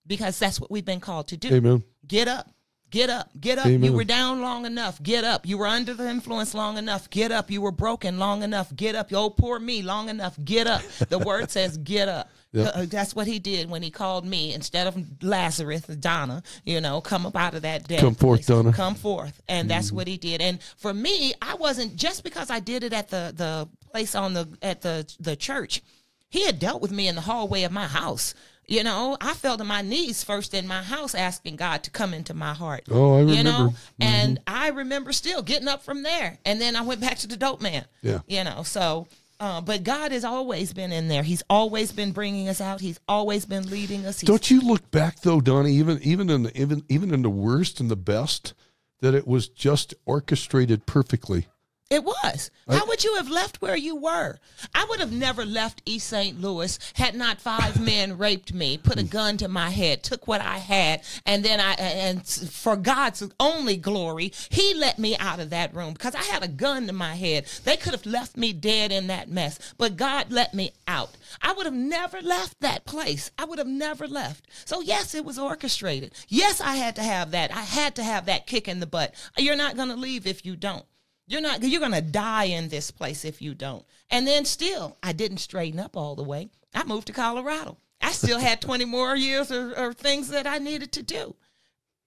because that's what we've been called to do. Amen. Get up. Get up. Get up. You were down long enough. Get up. You were under the influence long enough. Get up. You were broken long enough. Get up. Oh, poor me long enough. Get up. The word says get up. Uh, That's what he did when he called me instead of Lazarus, Donna, you know, come up out of that dead Come forth, place. Donna. Come forth. And that's Mm-hmm. what he did. And for me, I wasn't just because I did it at the the place on the at the the church. He had dealt with me in the hallway of my house. You know, I fell to my knees first in my house asking God to come into my heart. Oh, I You remember. know, and I remember still getting up from there. And then I went back to the dope man. Yeah. You know, so uh, but God has always been in there. He's always been bringing us out. He's always been leading us. He's don't you look back though, Donnie, even even in the even even in the worst and the best, that it was just orchestrated perfectly. It was. How would you have left where you were? I would have never left East St. Louis had not five men raped me, put a mm. gun to my head, took what I had, and then I and for God's only glory, He let me out of that room because I had a gun to my head. They could have left me dead in that mess, but God let me out. I would have never left that place. I would have never left. So yes, it was orchestrated. Yes, I had to have that. I had to have that kick in the butt. You're not going to leave if you don't. You're not you're going to die in this place if you don't. And then still, I didn't straighten up all the way. I moved to Colorado. I still had 20 more years or, or things that I needed to do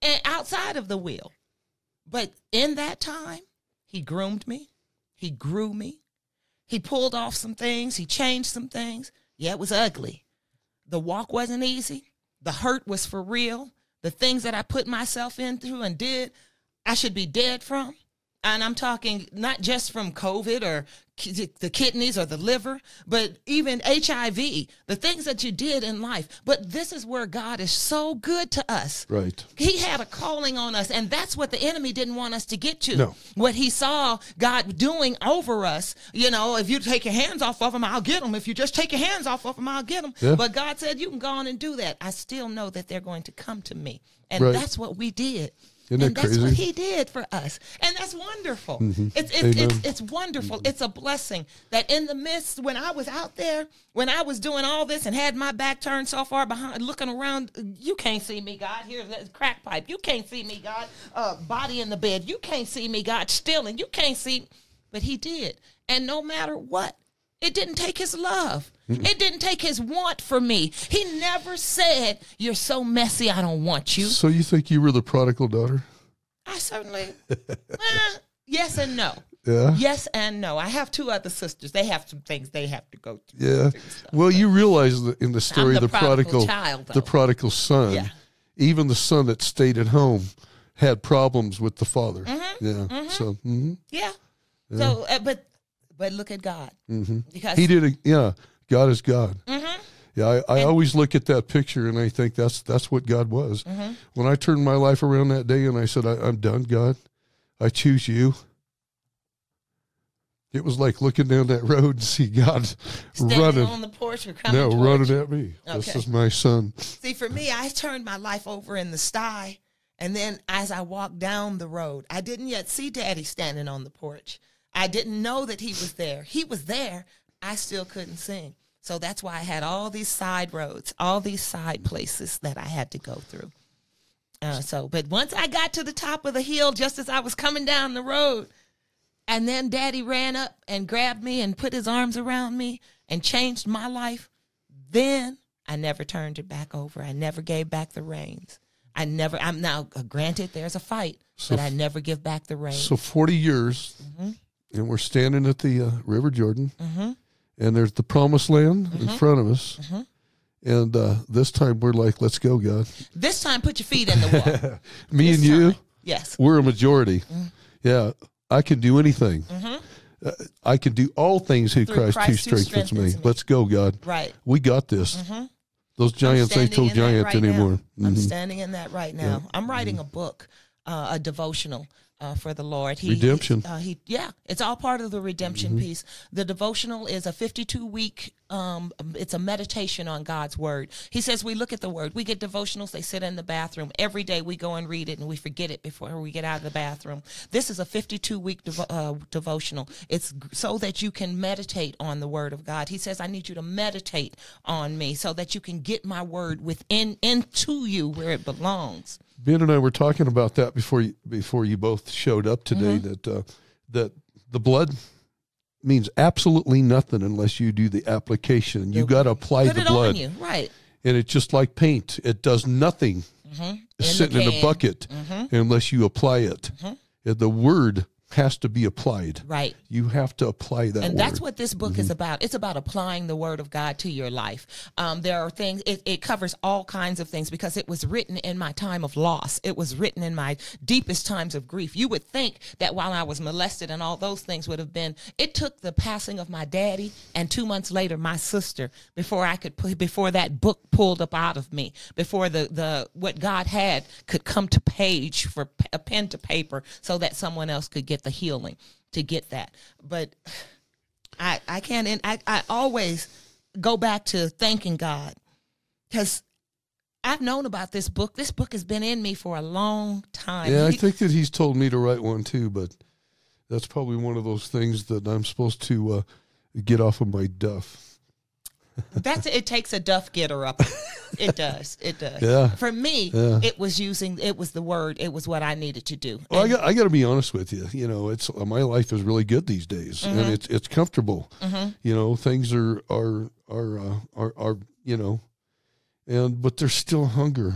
and outside of the will. But in that time, he groomed me. He grew me. He pulled off some things. He changed some things. Yeah, it was ugly. The walk wasn't easy. The hurt was for real. The things that I put myself into and did, I should be dead from. And I'm talking not just from COVID or the kidneys or the liver, but even HIV, the things that you did in life. But this is where God is so good to us. Right. He had a calling on us, and that's what the enemy didn't want us to get to. No. What he saw God doing over us, you know, if you take your hands off of him, I'll get them. If you just take your hands off of him, I'll get them. Yeah. But God said, you can go on and do that. I still know that they're going to come to me. And Right. that's what we did. Isn't and that that's what crazy? Mm-hmm. he did for us. And that's wonderful. It's, it's, it's, it's wonderful. It's a blessing that in the midst, when I was out there, when I was doing all this and had my back turned so far behind, looking around, you can't see me, God. Here's that crack pipe. You can't see me, God. Uh, body in the bed. You can't see me, God. Stealing. You can't see. But he did. And no matter what, it didn't take his love. It didn't take his want for me. He never said, You're so messy, I don't want you. So you think you were the prodigal daughter? I certainly. Eh, yes and no. Yeah. Yes and no. I have two other sisters. They have some things they have to go through. Yeah. Well, you realize that in the story the of the prodigal prodigal, child, the prodigal son, Yeah. even the son that stayed at home had problems with the father. Mm-hmm. Yeah. So mhm. Yeah. So, uh, but but look at God because he did. A, yeah. God is God. Mm-hmm. Yeah. I, I always look at that picture and I think that's that's what God was. Mm-hmm. When I turned my life around that day and I said, I, I'm done, God. I choose you. It was like looking down that road and see God standing running. on the porch or coming No, running you. at me. This is my son. See, for me, I turned my life over in the sty. And then as I walked down the road, I didn't yet see Daddy standing on the porch. I didn't know that he was there. He was there. I still couldn't sing. So that's why I had all these side roads, all these side places that I had to go through. Uh, so, but once I got to the top of the hill, just as I was coming down the road, and then Daddy ran up and grabbed me and put his arms around me and changed my life. Then I never turned it back over. I never gave back the reins. I never. I'm now uh, granted there's a fight, but I never give back the reins. So 40 years, Mm-hmm. And we're standing at the uh, River Jordan, and there's the promised land Mm-hmm. in front of us. And uh, this time we're like, let's go, God. this time, put your feet in the wall. Me This and you, time. Yes. we're a majority. Mm-hmm. Yeah, I can do anything. Uh, I can do all things who Through Christ, Christ who strengthens me. me. Let's go, God. Right. We got this. Those I'm giants ain't standing no in that giant right anymore. I'm standing in that right now. I'm writing a book, uh, a devotional. Uh, for the Lord, he, Redemption. Mm-hmm. Uh, he, yeah, it's all part of the redemption piece. The devotional is a 52 week. Um, it's a meditation on God's word. He says we look at the word. We get devotionals. They sit in the bathroom every day. We go and read it, and we forget it before we get out of the bathroom. This is a 52 week devo- uh, devotional. It's so that you can meditate on the word of God. He says I need you to meditate on me so that you can get my word within into you where it belongs. Ben and I were talking about that before you, before you both showed up today. Mm-hmm. That uh, that the blood means absolutely nothing unless you do the application. You got to apply Put the blood, right? and it's just like paint. It does nothing the sitting in a can. Mm-hmm. bucket unless you apply it. And The word has to be applied. Right. You have to apply that. And word. that's what this book is about. It's about applying the word of God to your life. Um, there are things, it, it covers all kinds of things because it was written in my time of loss. It was written in my deepest times of grief. You would think that while I was molested and all those things would have been, it took the passing of my daddy and two months later my sister before I could put, before that book pulled up out of me, before the, the, what God had could come to page for a pen to paper so that someone else could get get the healing, to get that. But I I can't. And I I always go back to thanking God because I've known about this book. This book has been in me for a long time. Yeah, I think that he's told me to write one too, but that's probably one of those things that I'm supposed to uh, get off of my duff. That's it. Takes a duff getter up. It does. It does. Yeah. For me, Yeah. it was using. It was the word. It was what I needed to do. Well, I got, I got to be honest with you. You know, it's my life is really good these days, Mm-hmm. and it's it's comfortable. You know, things are are are uh, are are you know, and but there's still hunger,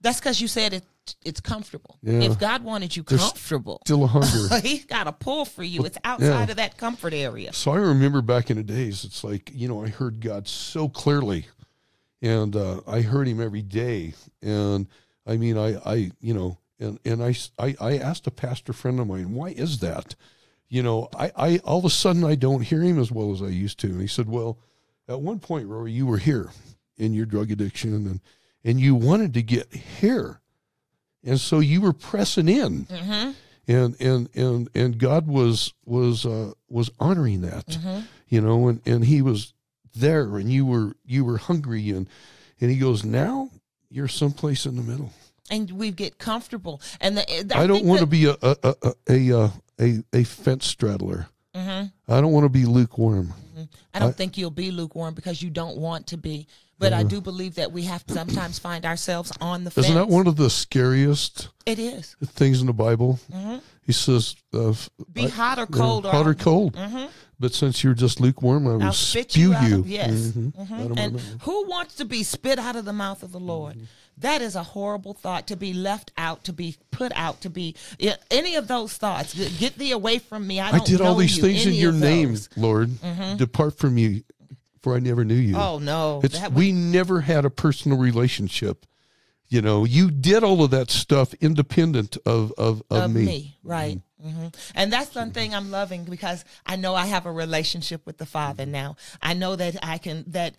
that's because you said it. It's comfortable. Yeah. If God wanted you There's comfortable, still a hunger. He's got a pull for you. It's outside of that comfort area. So I remember back in the days, it's like, you know, I heard God so clearly and uh, I heard him every day. And I mean, I, I you know, and, and I, I asked a pastor friend of mine, why is that? You know, I, I, all of a sudden I don't hear him as well as I used to. And he said, well, at one point, Rory, you were here in your drug addiction and, and you wanted to get here. And so you were pressing in and and and and God was was uh, was honoring that, you know, and and He was there, and you were you were hungry, and and He goes, now you're someplace in the middle. And we get comfortable. And the, I, don't want to be a a a, a, a, a fence straddler. I don't want to be lukewarm. I don't think you'll be lukewarm because you don't want to be. But I do believe that we have to sometimes find ourselves on the fence. Isn't that one of the scariest It is. things in the Bible? He says, uh, Be I- hot or cold. hot or cold. But since you're just lukewarm, I will I'll spit spew you out you. of yes. Mhm. Mhm. I don't And who wants to be spit out of the mouth of the Lord? Mm-hmm. That is a horrible thought to be left out, to be put out, to be any of those thoughts. Get thee away from me. I, I did all these you, things in your name, those. Lord. Depart from me, for I never knew you. Oh no, it's we never had a personal relationship. You know, you did all of that stuff independent of of, of, of me. me, right? hmm And that's one thing I'm loving because I know I have a relationship with the Father now. I know that I can that.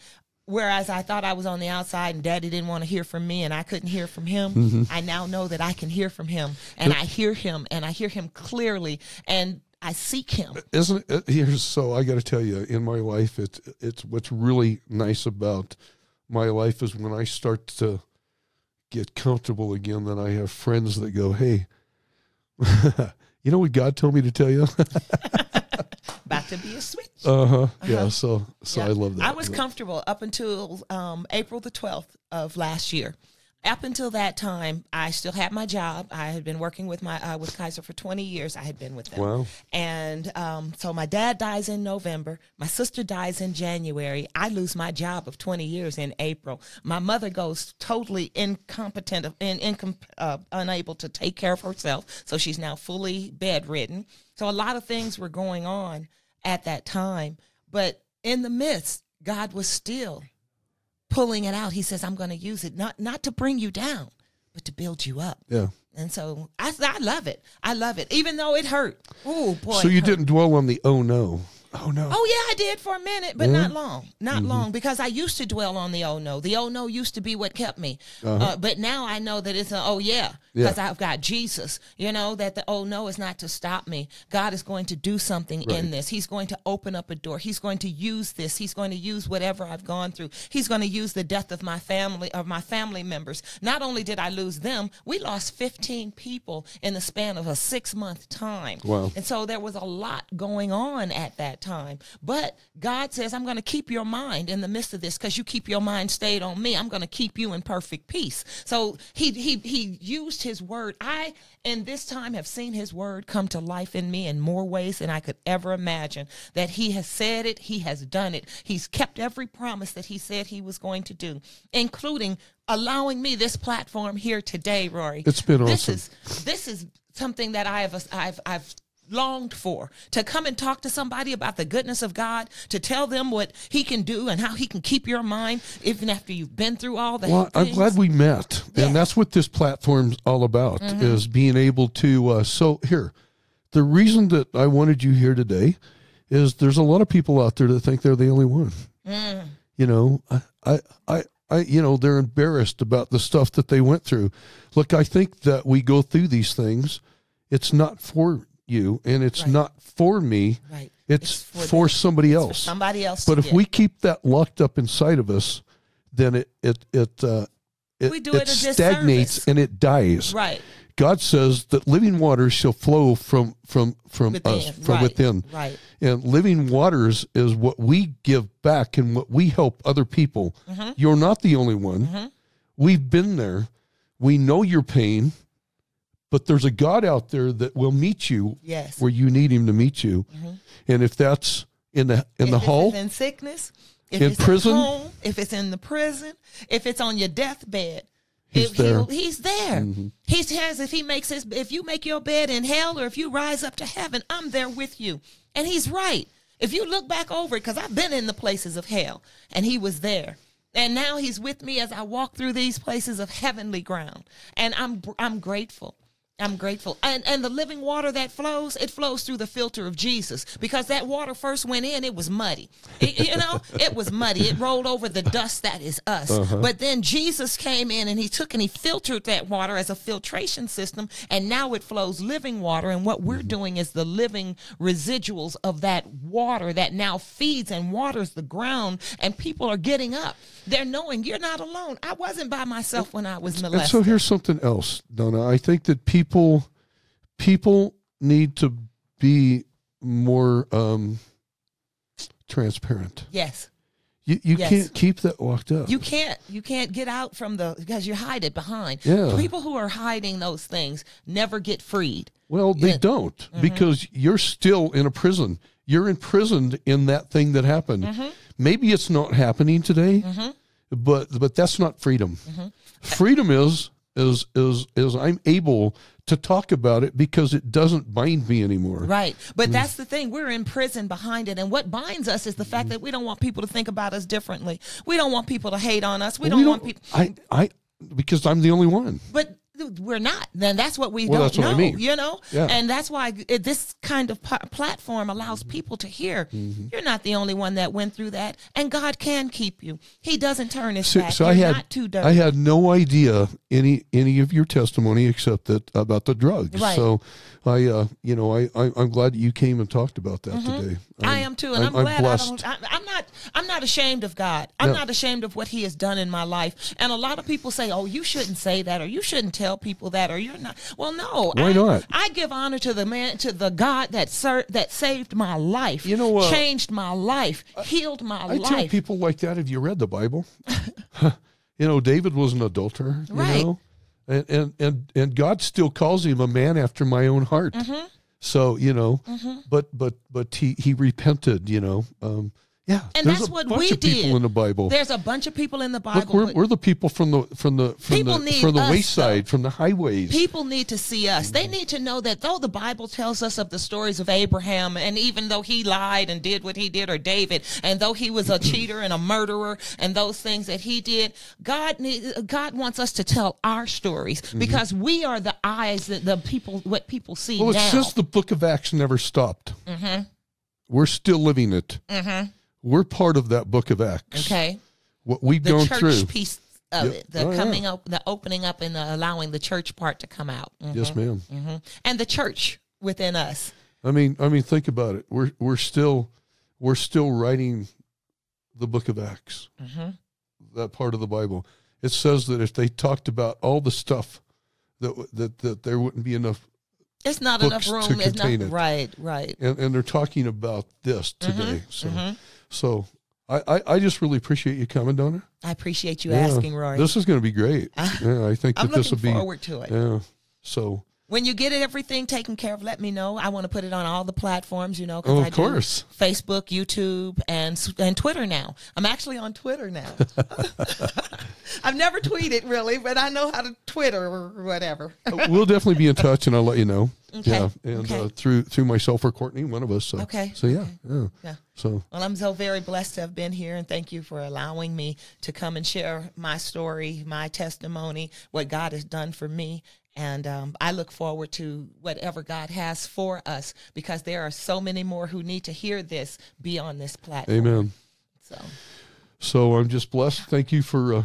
Whereas I thought I was on the outside and Daddy didn't want to hear from me and I couldn't hear from him, Mm-hmm. I now know that I can hear from him and I hear him and I hear him clearly and I seek him. Isn't it? Here's so I got to tell you, in my life, it's it's what's really nice about my life is when I start to get comfortable again. Then I have friends that go, "Hey, you know what God told me to tell you?" About to be a switch. uh huh. Yeah. So so Yeah. I love that. I was comfortable up until um, April the 12th of last year. Up until that time, I still had my job. I had been working with my uh, with Kaiser for 20 years. I had been with them. Wow. And um, so my dad dies in November. My sister dies in January. I lose my job of 20 years in April. My mother goes totally incompetent, in, incom, uh, unable to take care of herself. So she's now fully bedridden. So a lot of things were going on at that time. But in the midst, God was still pulling it out. He says, I'm going to use it not not to bring you down, but to build you up. yeah. And so I, I love it. I love it, even though it hurt. Oh boy! So you didn't dwell on the oh no. Oh no. Oh yeah, I did for a minute, but not long. Not Mm-hmm. long because I used to dwell on the oh no. The oh no used to be what kept me. uh but now I know that it's a oh yeah Uh-huh. Yeah. because I've got Jesus. You know that the oh no is not to stop me. God is going to do something in this. He's going to open up a door. He's going to use this. He's going to use whatever I've gone through. He's going to use the death of my family of my family members. Not only did I lose them, we lost 15 people in the span of a 6 month time. Wow. And so there was a lot going on at that time. But God says, I'm going to keep your mind in the midst of this because you keep your mind stayed on me. I'm going to keep you in perfect peace. So he, he, he used his word. I, in this time, have seen his word come to life in me in more ways than I could ever imagine. That he has said it, he has done it. He's kept every promise that he said he was going to do, including allowing me this platform here today, Rory. It's been awesome. this. Is, this is something that I have I've I've longed for to come and talk to somebody about the goodness of God, to tell them what He can do and how He can keep your mind even after you've been through all the. Well, I'm glad we met, Yeah. and that's what this platform's all about: is being able to. Uh, so here, the reason that I wanted you here today is there's a lot of people out there that think they're the only one. You know, I, I, I, I, you know, they're embarrassed about the stuff that they went through. Look, I think that we go through these things. It's not for you, and it's Right. not for me. Right. It's, It's for, for somebody for else. somebody else. but if get. we keep that locked up inside of us, then it it it uh, it, it a stagnates and it dies. right God says that living waters shall flow from from from within, us from right, within. right, And living waters is what we give back and what we help other people. Mm-hmm. You're not the only one. We've been there. We know your pain, but there's a God out there that will meet you yes. where you need him to meet you. Mm-hmm. And if that's in the in the if hull, it's in sickness, if In it's prison? home, if it's in the prison, if it's on your deathbed, He's if there. he'll- He's there. Mm-hmm. He says if he makes his, if you make your bed in hell or if you rise up to heaven, I'm there with you. And he's right. If you look back over it, because I've been in the places of hell, and he was there. And now he's with me as I walk through these places of heavenly ground. And I'm I'm grateful. I'm grateful. And and the living water that flows, it flows through the filter of Jesus because that water first went in, it was muddy. It- you know, it was muddy. It rolled over the dust that is us. Uh-huh. But then Jesus came in and he took and he filtered that water as a filtration system and now it flows living water and what we're mm-hmm. doing is the living residuals of that water that now feeds and waters the ground and people are getting up. They're knowing you're not alone. I wasn't by myself when I was and so here's something else, Donna. I think that people people people need to be more um, transparent. yes. You you Yes. can't keep that locked up. You can't you can't get out from the because you hide it behind. Yeah. People who are hiding those things never get freed. Well, they Yeah. don't Mm-hmm. because you're still in a prison. You're imprisoned in that thing that happened. Mm-hmm. Maybe it's not happening today, but but that's not freedom. Mm-hmm. Freedom is is is is I'm able to talk about it because it doesn't bind me anymore. Right. But Mm. that's the thing. We're in prison behind it. And what binds us is the fact that we don't want people to think about us differently. We don't want people to hate on us. We don't, We want people I I because I'm the only one. but we're not. Then that's what we Well, don't what I know. mean. You know, Yeah. and that's why it, this kind of p- platform allows people to hear Mm-hmm. you're not the only one that went through that, and God can keep you. He doesn't turn his So, back. so I had not too dirty. I had no idea any any of your testimony except that about the drugs. Right. So I uh you know I, I I'm glad that you came and talked about that today. Mm-hmm. I am too, and I'm, glad I blessed. don't. I, I'm not. I'm not ashamed of God. I'm No. not ashamed of what He has done in my life. And a lot of people say, "Oh, you shouldn't say that, or you shouldn't tell people that, or you're not." Well, no. Why I, not? I give honor to the man, to the God that ser- that saved my life. You know, uh, changed my life, healed my life. I tell people like that. Have you read the Bible? you know, David was an adulterer. You Right. know, and and and and God still calls him a man after my own heart. Mm-hmm. So you know, but but but he he repented. You know, um, yeah. And there's that's a what bunch we of people in the Bible. There's a bunch of people in the Bible. Look, we're, we're the people from the from the from People the from the wayside, from the highways. People need to see us. They need to know that though the Bible tells us of the stories of Abraham, and even though he lied and did what he did, or David, and though he was a cheater and a murderer, and those things that he did, God need, God wants us to tell our stories because we are the eyes that the people what people see Mm-hmm. Well, it now. says the book of Acts never stopped. Mm-hmm. We're still living it. We're part of that book of Acts. okay, What we've the gone church through. piece of Yep. it, the Oh, yeah. coming up, the opening up, and the allowing the church part to come out, Mhm. Yes, ma'am. and the church within us. I mean, I mean, think about it. We're we're still we're still writing the book of Acts. Mm-hmm. That part of the Bible. It says that if they talked about all the stuff, that that that there wouldn't be enough. It's not enough to room. It's not contain it. right, right. And, and they're talking about this today. So mhm. So I, I I just really appreciate you coming, Donna. I appreciate you Yeah. asking, Rory. This is going to be great. yeah, I think I'm that this will looking be. forward to it. Yeah. So When you get it, everything taken care of, let me know. I want to put it on all the platforms, you know. Oh, of I course. Facebook, YouTube, and and Twitter now. I'm actually on Twitter now. I've never tweeted really, but I know how to Twitter or whatever. we'll definitely be in touch, and I'll let you know. Okay. Yeah, and Okay. uh, through through myself or Courtney, one of us. So. Okay. So yeah, yeah. Yeah. So Well, I'm so very blessed to have been here, and thank you for allowing me to come and share my story, my testimony, what God has done for me. And um, I look forward to whatever God has for us because there are so many more who need to hear this be on this platform. amen. So, So I'm just blessed. Thank you for uh,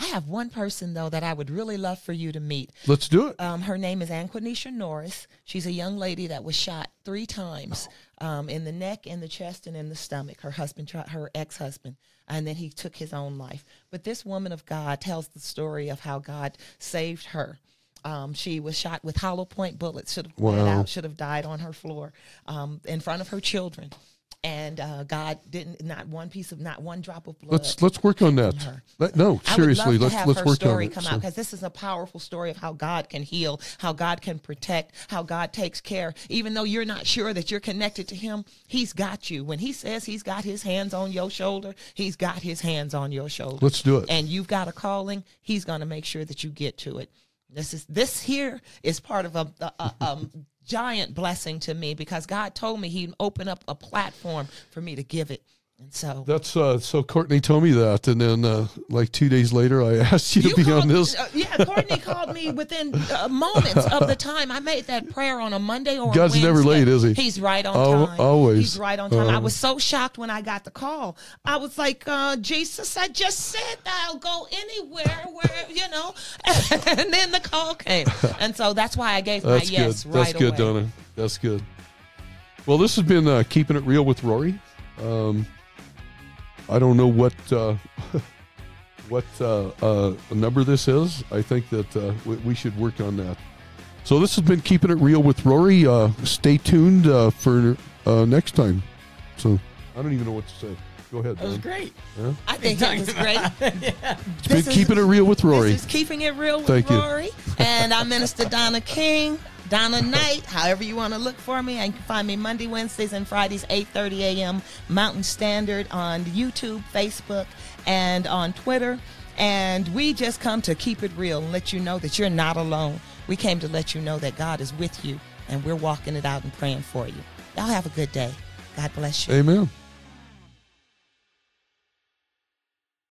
I have one person though that I would really love for you to meet. Let's do it. Um, her name is Anquanisha Norris. She's a young lady that was shot three times um, in the neck, in the chest, and in the stomach. Her husband, tried, her ex-husband, and then he took his own life. But this woman of God tells the story of how God saved her. Um, she was shot with hollow point bullets. Should have Wow. Should have died on her floor um, in front of her children. And uh, God didn't. Not one piece of, not one drop of blood. let's let's work on that. Let- no, seriously, let's have let's her work story on it. come So- out because this is a powerful story of how God can heal, how God can protect, how God takes care. Even though you're not sure that you're connected to Him, He's got you. When He says He's got His hands on your shoulder, He's got His hands on your shoulder. Let's do it. And you've got a calling. He's going to make sure that you get to it. This is this here is part of a, a, a um, giant blessing to me because God told me He'd open up a platform for me to give it, and so That's uh, so Courtney told me that, and then uh, like two days later, I asked you to be called- on this. uh, yeah, Courtney called me within uh, moments of the time I made that prayer on a Monday or a God's never late, is he? He's right on Al- time. always. He's right on time. I Um, was so shocked when I got the call. I was like, uh, Jesus, I just said that I'll go anywhere where, you know. and then the call came. And so that's why I gave That's my yes good. right That's good, away. Donna. That's good. Well, this has been uh, keeping it real with Rory. Um, I don't know what uh, what uh, uh, number this is. I think that uh, we, we should work on that. So this has been keeping it real with Rory. Uh, stay tuned uh, for uh, next time. So I don't even know what to say. Go ahead. That was Don. great. I think that was great. It's been keeping it real with Rory. This is keeping it real with Thank you. Rory. And I'm Minister Donna King, Donna Knight, however you want to look for me. And you can find me Monday, Wednesdays, and Fridays, 8:30 a.m. Mountain Standard on YouTube, Facebook, and on Twitter. And we just come to keep it real and let you know that you're not alone. We came to let you know that God is with you and we're walking it out and praying for you. Y'all have a good day. God bless you. Amen.